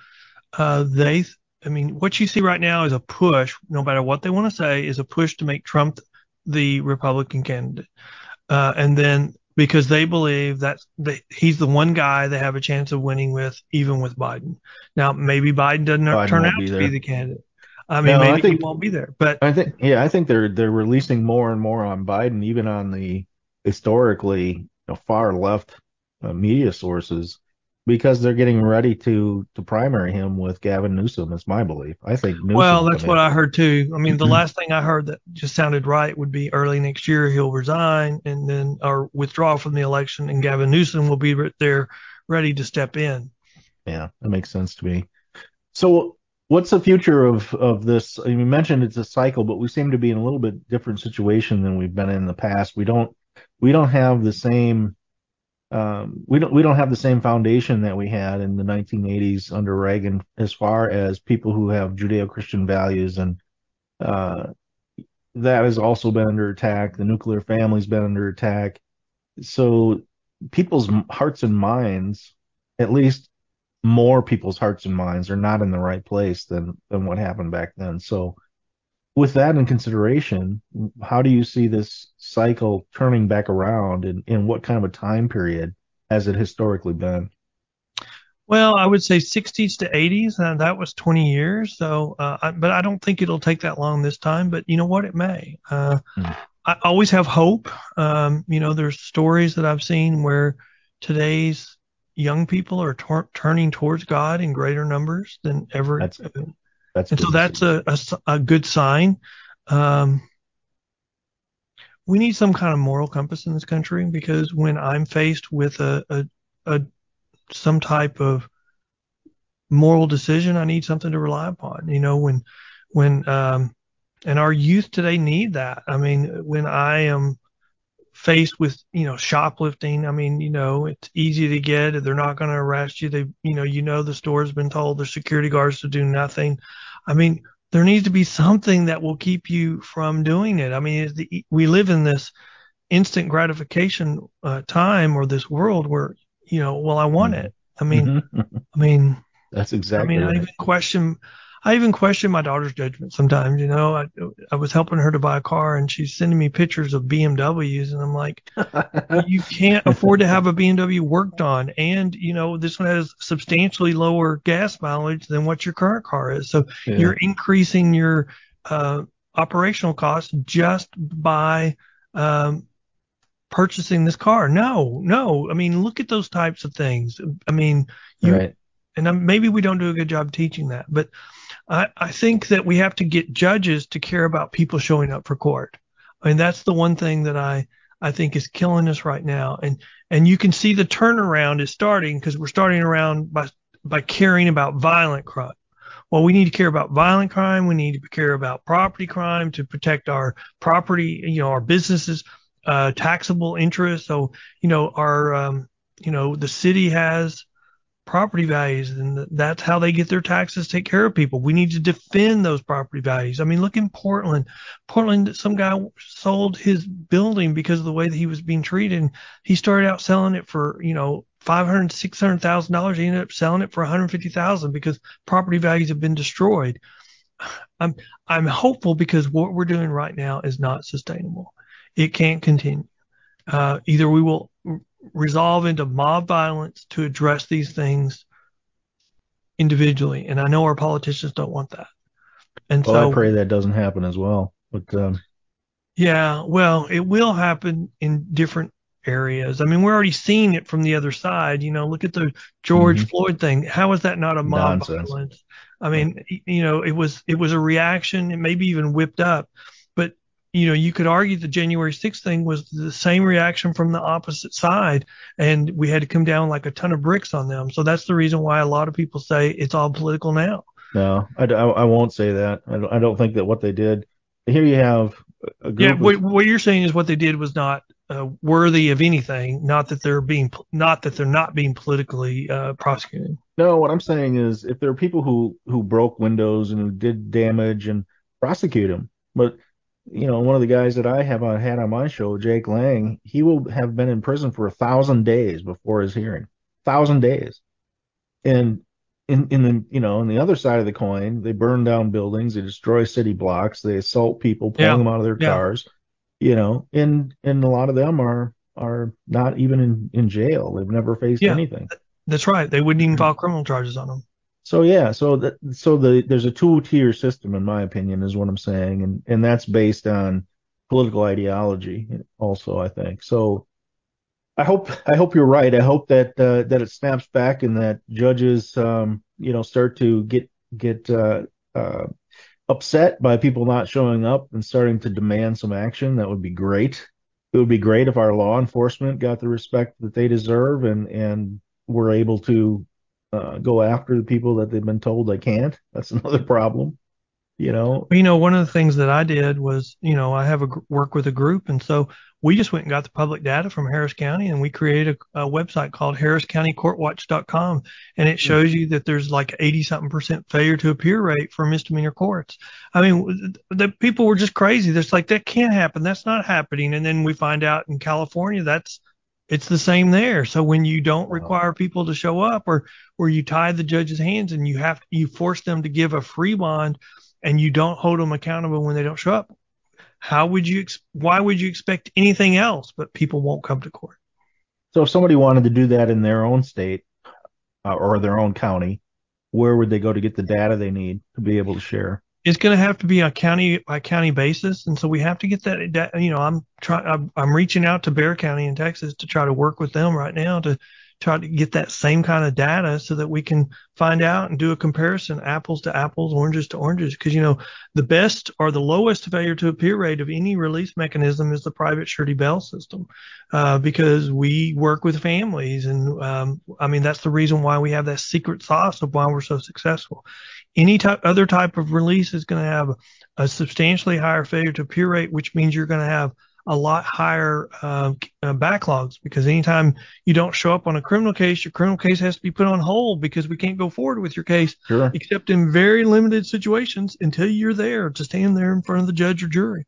uh, they, I mean, what you see right now is a push, no matter what they want to say, is a push to make Trump the Republican candidate. Uh, and then because they believe that they, he's the one guy they have a chance of winning with, even with Biden. Now, maybe Biden doesn't Biden turn out be to be the candidate. I mean, No, I think- he won't be there, but I think yeah, I think they're they're releasing more and more on Biden, even on the historically you know, far left uh, media sources, because they're getting ready to to primary him with Gavin Newsom. Is my belief. I think Newsom. well, that's what in. I heard too. I mean, the mm-hmm. last thing I heard that just sounded right would be early next year he'll resign and then or withdraw from the election, and Gavin Newsom will be re- there ready to step in. Yeah, that makes sense to me. So, what's the future of of this? You mentioned it's a cycle, but we seem to be in a little bit different situation than we've been in the past. We don't we don't have the same um, we don't we don't have the same foundation that we had in the 1980s under Reagan as far as people who have Judeo-Christian values and uh, that has also been under attack. The nuclear family's been under attack. So people's hearts and minds, at least more people's hearts and minds, are not in the right place than than what happened back then. So with that in consideration, how do you see this cycle turning back around and in what kind of a time period has it historically been? Well, I would say 60s to 80s, and that was 20 years. So, uh, I, but I don't think it'll take that long this time. But you know what? It may. Uh, Hmm. I always have hope. Um, you know, there's stories that I've seen where today's young people are tor- turning towards God in greater numbers than ever. That's- That's and so that's a, a, a good sign. Um, we need some kind of moral compass in this country because when I'm faced with a, a, a some type of moral decision, I need something to rely upon. You know, when when um, and our youth today need that. I mean, when I am faced with you know shoplifting, I mean, you know, it's easy to get. They're not going to arrest you. They, you know, you know, the store's been told the security guards to do nothing. I mean, there needs to be something that will keep you from doing it. I mean, the, we live in this instant gratification uh, time or this world where you know, well, I want it. I mean, Mhm. I mean, that's exactly I mean, I right. even question, I even question my daughter's judgment sometimes. You know, I I was helping her to buy a car, and she's sending me pictures of BMWs, and I'm like, you can't afford to have a BMW worked on, and you know, this one has substantially lower gas mileage than what your current car is. So Yeah. you're increasing your uh, operational costs just by um, purchasing this car. No, no. I mean, look at those types of things. I mean, you right. and maybe we don't do a good job teaching that, but I, I think that we have to get judges to care about people showing up for court. I mean, that's the one thing that I, I think is killing us right now. And, and you can see the turnaround is starting because we're starting around by, by caring about violent crime. Well, we need to care about violent crime. We need to care about property crime to protect our property, you know, our businesses, uh, taxable interest. So, you know, our, um, you know, the city has property values and that's how they get their taxes take care of people. We need to defend those property values. I mean look in portland. Portland some guy sold his building because of the way that he was being treated. And he started out selling it for you know five hundred six hundred thousand dollars. He ended up selling it for one hundred fifty thousand because property values have been destroyed. I'm i'm hopeful because what we're doing right now is not sustainable. It can't continue. Uh, either we will resolve into mob violence to address these things individually. And I know our politicians don't want that. And Well, so, I pray that doesn't happen as well. But um, yeah, well, it will happen in different areas. I mean, we're already seeing it from the other side. You know, look at the George Mhm. Floyd thing. How is that not a mob Nonsense. violence? I mean, you know, it was it was a reaction, and maybe even whipped up. But you know, you could argue the January 6th thing was the same reaction from the opposite side, and we had to come down like a ton of bricks on them. So that's the reason why a lot of people say it's all political now. no, I, I, I won't say that. I don't, I don't think that what they did. Here you have a group Yeah, of- what, what you're saying is what they did was not uh, worthy of anything. Not that they're being, not that they're not being politically uh, prosecuted. No, what I'm saying is if there are people who who broke windows and who did damage and prosecute them, but you know, one of the guys that I have on, had on my show, Jake Lang, he will have been in prison for a thousand days before his hearing, thousand days. And in in the you know, on the other side of the coin, they burn down buildings, they destroy city blocks, they assault people, pulling Yeah, them out of their yeah. cars, you know, and and a lot of them are are not even in in jail. They've never faced Yeah. anything. That's right. They wouldn't even hmm. file criminal charges on them. So yeah, so so the there's a two tier system in my opinion is what I'm saying, and and that's based on political ideology also I think. So I hope I hope you're right. I hope that uh, that it snaps back and that judges um, you know start to get get uh, uh, upset by people not showing up and starting to demand some action. That would be great. It would be great if our law enforcement got the respect that they deserve and and were able to uh, go after the people that they've been told they can't. That's another problem. You know, you know, one of the things that I did was, you know, I have a work with a group, and so we just went and got the public data from Harris County, and we created a, a website called HarrisCountyCourtWatch.com, and it shows you that there's like 80 something percent failure to appear rate for misdemeanor courts. I mean, the people were just crazy. There's like that can't happen. That's not happening, and then we find out in California that's it's the same there. So when you don't require people to show up or or you tie the judge's hands and you have you force them to give a free bond and you don't hold them accountable when they don't show up, how would you why would you expect anything else but people won't come to court? So if somebody wanted to do that in their own state uh, or their own county, where would they go to get the data they need to be able to share? It's going to have to be a county by county basis, and so we have to get that. You know, I'm trying. I'm, I'm reaching out to Bexar County in Texas to try to work with them right now to try to get that same kind of data so that we can find out and do a comparison, apples to apples, oranges to oranges. Because you know, the best or the lowest failure to appear rate of any release mechanism is the private surety bail system, uh, because we work with families, and um, I mean that's the reason why we have that secret sauce of why we're so successful. Any type, other type of release is going to have a substantially higher failure to appear rate, which means you're going to have a lot higher uh, uh, backlogs because anytime you don't show up on a criminal case, your criminal case has to be put on hold because we can't go forward with your case, sure. except in very limited situations until you're there to stand there in front of the judge or jury.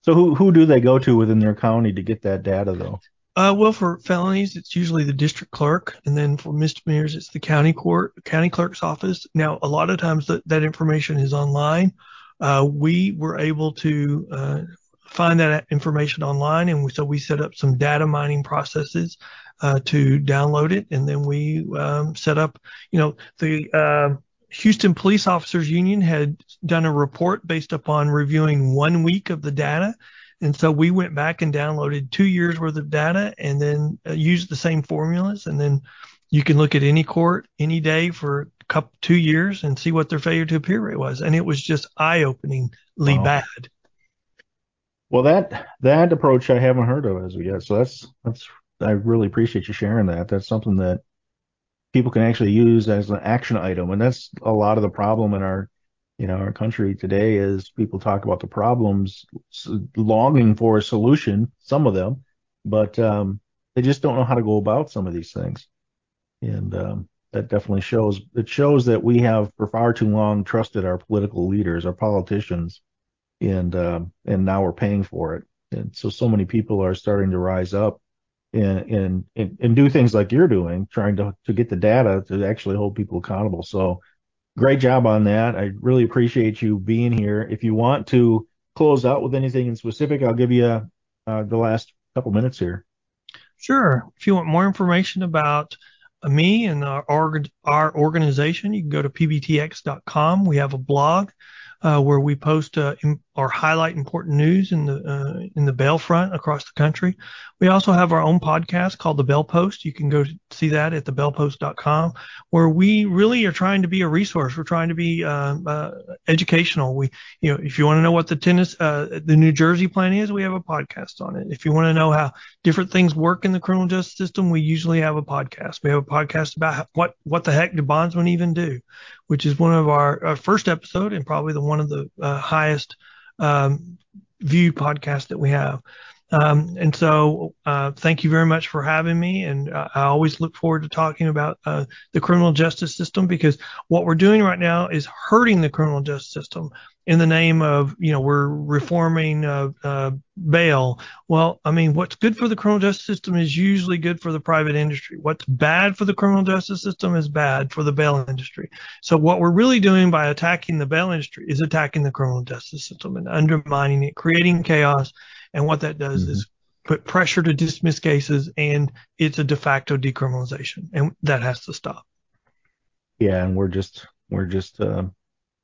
So who who do they go to within their county to get that data though? Uh, well, for felonies, it's usually the district clerk, and then for misdemeanors, it's the county court, county clerk's office. Now, a lot of times that, that information is online. Uh, we were able to uh, find that information online, and so we set up some data mining processes uh, to download it, and then we um, set up, you know, the uh, Houston Police Officers Union had done a report based upon reviewing one week of the data and so we went back and downloaded two years worth of data and then uh, used the same formulas. And then you can look at any court any day for a couple, two years and see what their failure to appear rate was. And it was just eye openingly wow. bad. Well, that, that approach I haven't heard of as of yet. So that's, that's, I really appreciate you sharing that. That's something that people can actually use as an action item. And that's a lot of the problem in our you know, our country today is people talk about the problems, longing for a solution, some of them, but um, they just don't know how to go about some of these things. And um, that definitely shows. It shows that we have for far too long trusted our political leaders, our politicians, and um, and now we're paying for it. And so so many people are starting to rise up and and and, and do things like you're doing, trying to to get the data to actually hold people accountable. So great job on that. I really appreciate you being here. If you want to close out with anything in specific, I'll give you uh, the last couple minutes here. Sure. If you want more information about me and our, our organization, you can go to pbtx.com. We have a blog uh, where we post uh, or highlight important news in the uh, in the bail front across the country. We also have our own podcast called The Bail Post. You can go see that at thebailpost.com, where we really are trying to be a resource. We're trying to be uh, uh, educational. We, you know, if you want to know what the tennis, uh, the New Jersey plan is, we have a podcast on it. If you want to know how different things work in the criminal justice system, we usually have a podcast. We have a podcast about what what the heck do bondsmen even do, which is one of our, our first episode and probably the one of the uh, highest um, view podcast that we have. Um, and so, uh, thank you very much for having me. And uh, I always look forward to talking about uh, the criminal justice system because what we're doing right now is hurting the criminal justice system in the name of, you know, we're reforming uh, uh, bail. Well, I mean, what's good for the criminal justice system is usually good for the private industry. What's bad for the criminal justice system is bad for the bail industry. So what we're really doing by attacking the bail industry is attacking the criminal justice system and undermining it, creating chaos. And what that does mm-hmm. is put pressure to dismiss cases and it's a de facto decriminalization and that has to stop. yeah, and we're just we're just uh,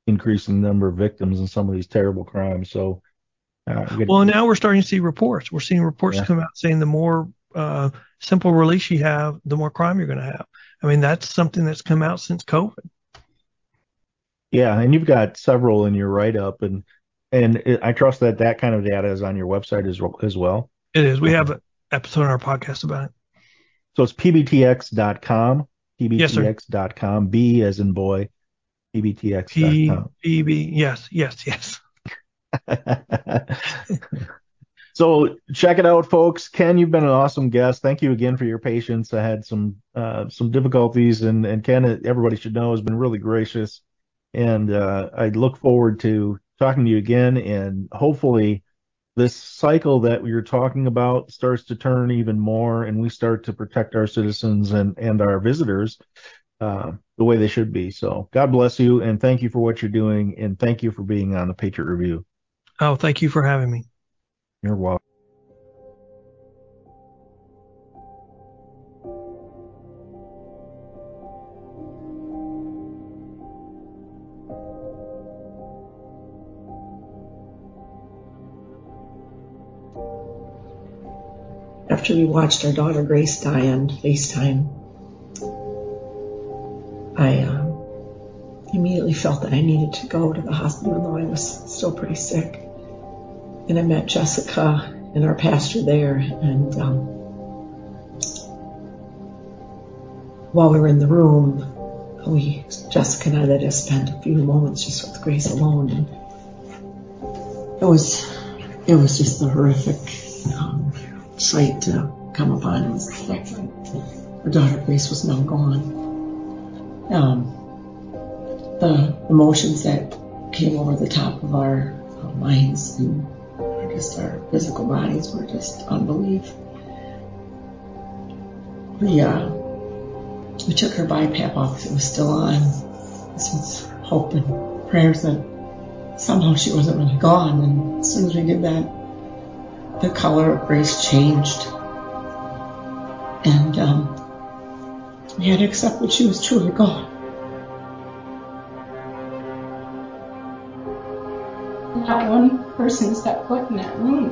increasing the number of victims in some of these terrible crimes. So, uh, we Well, now we're starting to see reports. We're seeing reports Yeah. come out saying the more uh, simple release you have, the more crime you're going to have. I mean, that's something that's come out since COVID. yeah, and you've got several in your write up, and and it, I trust that that kind of data is on your website as well. As well. It is. We have an episode on our podcast about it. So it's pbtx.com, Yes, pbtx.com, B as in boy, pbtx.com. P B. Yes, yes, yes. so check it out, folks. Ken, you've been an awesome guest. Thank you again for your patience. I had some uh, some difficulties, and and Ken, everybody should know, has been really gracious, and uh, I look forward to talking to you again, and hopefully this cycle that we are talking about starts to turn even more, and we start to protect our citizens and and our visitors uh, the way they should be. So God bless you, and thank you for what you're doing, and thank you for being on the Patriot Review. Oh, thank you for having me. You're welcome. after we watched our daughter Grace die on FaceTime, I um, immediately felt that I needed to go to the hospital, though I was still pretty sick. And I met Jessica and our pastor there, and um, while we were in the room, we Jessica and I let us spend a few moments just with Grace alone, and it was it was just a horrific um, sight to come upon was the fact that our daughter Grace was now gone. Um, the emotions that came over the top of our, our minds and just our physical bodies were just unbelief. We uh, we took her BiPAP off 'cause it was still on. This was hope and prayers that somehow she wasn't really gone. And as soon as we did that, the color of Grace changed. And um, we had to accept that she was truly gone. Not one person stepped foot in that room.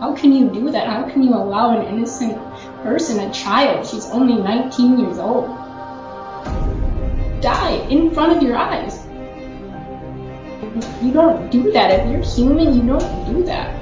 How can you do that? How can you allow an innocent person, a child, she's only 19 years old, die in front of your eyes? You don't do that. If you're human, you don't do that.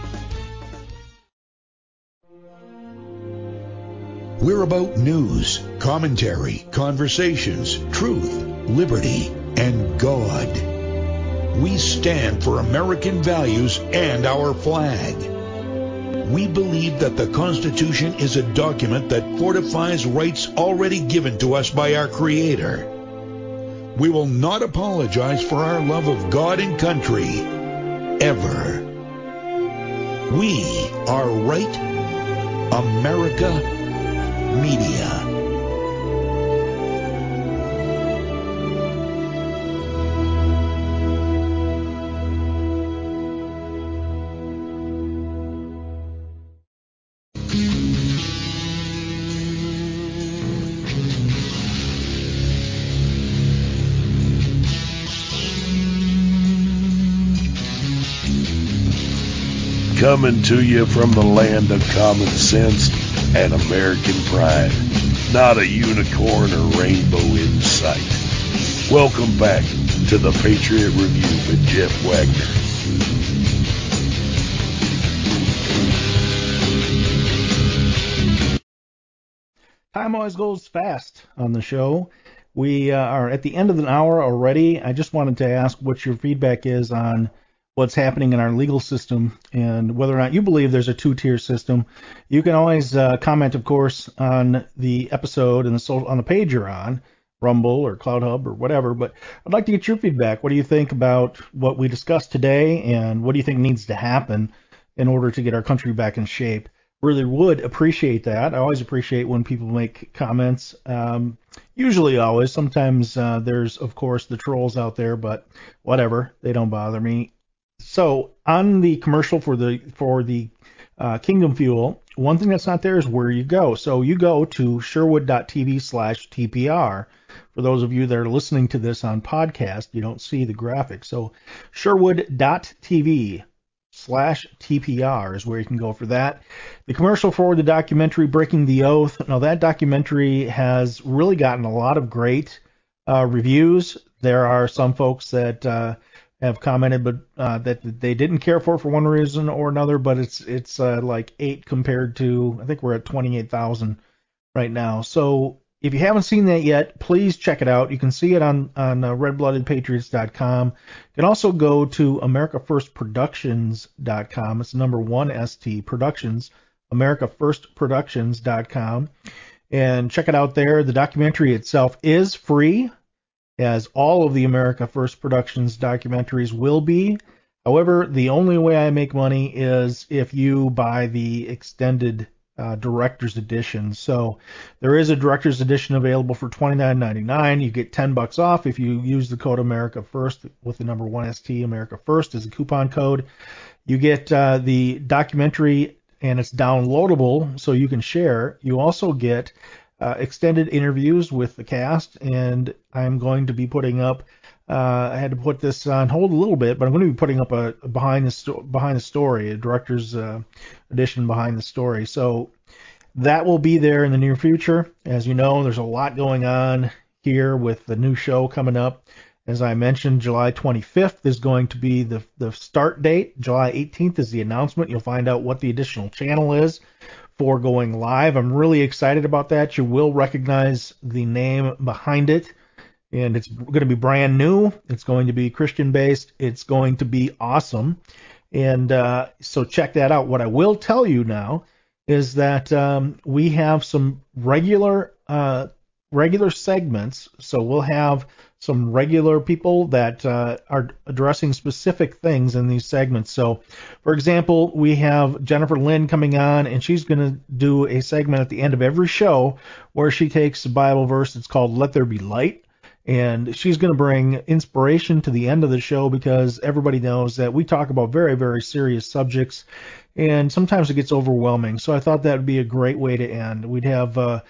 We're about news, commentary, conversations, truth, liberty, and God. We stand for American values and our flag. We believe that the Constitution is a document that fortifies rights already given to us by our Creator. We will not apologize for our love of God and country, ever. We are right America Media. coming to you from the land of common sense and American pride. Not a unicorn or rainbow in sight. Welcome back to the Patriot Review with Jeff Wagner. Time always goes fast on the show. We uh, are at the end of an hour already. I just wanted to ask what your feedback is on what's happening in our legal system and whether or not you believe there's a two-tier system. You can always uh, comment, of course, on the episode and the social, on the page you're on, Rumble or CloutHub or whatever. But I'd like to get your feedback. What do you think about what we discussed today, and what do you think needs to happen in order to get our country back in shape? Really would appreciate that. I always appreciate when people make comments. Um, usually, always. Sometimes uh, there's, of course, the trolls out there, but whatever. They don't bother me so on the commercial for the for the uh, Kingdom Fuel, one thing that's not there is where you go. So you go to sherwood.tv slash TPR. For those of you that are listening to this on podcast, you don't see the graphic. So sherwood.tv slash TPR is where you can go for that. The commercial for the documentary Breaking the Oath. Now that documentary has really gotten a lot of great uh, reviews. There are some folks that uh, have commented, but uh, that they didn't care for for one reason or another. But it's it's uh, like eight compared to I think we're at twenty eight thousand right now. So if you haven't seen that yet, please check it out. You can see it on on uh, redbloodedpatriots.com. You can also go to americafirstproductions.com. It's number one ST Productions, americafirstproductions.com, and check it out there. The documentary itself is free as all of the America First Productions documentaries will be. However, the only way I make money is if you buy the extended uh, director's edition. So there is a director's edition available for $29.99. You get 10 bucks off if you use the code America First with the number one ST America First as a coupon code. You get uh, the documentary and it's downloadable so you can share. You also get uh, extended interviews with the cast, and I'm going to be putting up. Uh, I had to put this on hold a little bit, but I'm going to be putting up a, a behind the sto- behind the story, a director's uh, edition behind the story. So that will be there in the near future. As you know, there's a lot going on here with the new show coming up. As I mentioned, July 25th is going to be the the start date. July 18th is the announcement. You'll find out what the additional channel is for going live. I'm really excited about that. You will recognize the name behind it, and it's going to be brand new. It's going to be Christian based. It's going to be awesome. And uh, so check that out. What I will tell you now is that um, we have some regular uh, regular segments. So we'll have some regular people that uh, are addressing specific things in these segments. So, for example, we have Jennifer Lynn coming on, and she's going to do a segment at the end of every show where she takes a Bible verse. It's called "Let There Be Light." And she's going to bring inspiration to the end of the show because everybody knows that we talk about very, very serious subjects, and sometimes it gets overwhelming. So I thought that would be a great way to end. We'd have uh,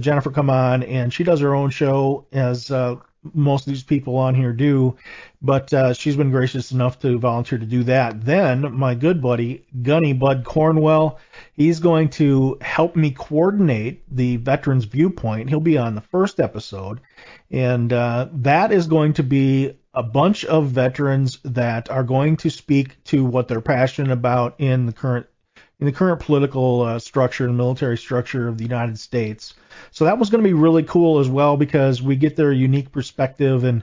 Jennifer come on, and she does her own show as uh, most of these people on here do, but uh, she's been gracious enough to volunteer to do that. Then my good buddy Gunny Bud Cornwell, he's going to help me coordinate the Veterans Viewpoint. He'll be on the first episode, and uh, that is going to be a bunch of veterans that are going to speak to what they're passionate about in the current in the current political uh, structure and military structure of the United States. So that was going to be really cool as well because we get their unique perspective, and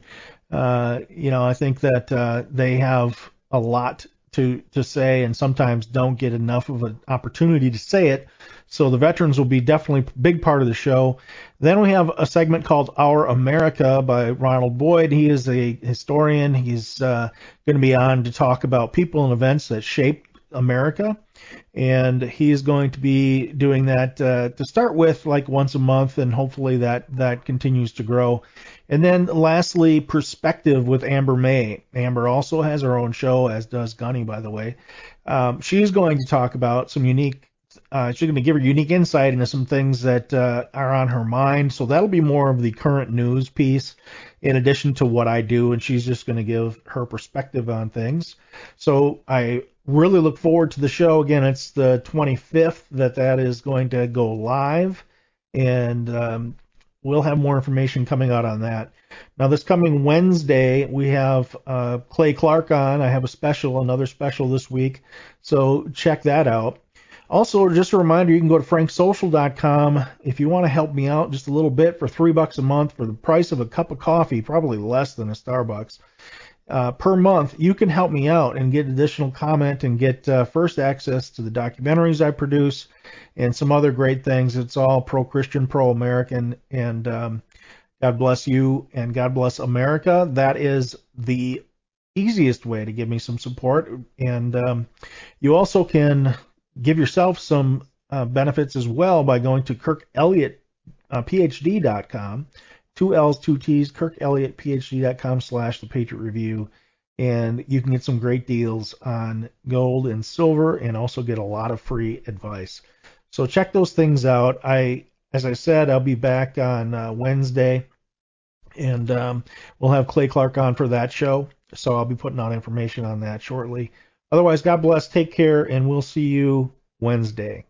uh, you know I think that uh, they have a lot to to say, and sometimes don't get enough of an opportunity to say it. So the veterans will be definitely a big part of the show. Then we have a segment called Our America by Ronald Boyd. He is a historian. He's uh, going to be on to talk about people and events that shaped America and he's going to be doing that uh, to start with, like once a month, and hopefully that that continues to grow. And then lastly, perspective with Amber May. Amber also has her own show, as does Gunny, by the way. Um, she's going to talk about some unique. Uh, she's going to give her unique insight into some things that uh, are on her mind. So that'll be more of the current news piece, in addition to what I do, and she's just going to give her perspective on things. So I really look forward to the show. Again, it's the 25th that that is going to go live, and um, we'll have more information coming out on that. Now, this coming Wednesday, we have uh, Clay Clark on. I have a special, another special this week, so check that out. Also, just a reminder, you can go to franksocial.com if you want to help me out just a little bit for three bucks a month for the price of a cup of coffee, probably less than a Starbucks. Uh, per month, you can help me out and get additional comment and get uh, first access to the documentaries I produce and some other great things. It's all pro Christian, pro American, and um, God bless you and God bless America. That is the easiest way to give me some support. And um, you also can give yourself some uh, benefits as well by going to kirkelliottphd.com, two L's, two T's, kirkelliottphd.com slash the Patriot Review. And you can get some great deals on gold and silver and also get a lot of free advice. So check those things out. I, as I said, I'll be back on uh, Wednesday and um, we'll have Clay Clark on for that show. So I'll be putting out information on that shortly. Otherwise, God bless, take care, and we'll see you Wednesday.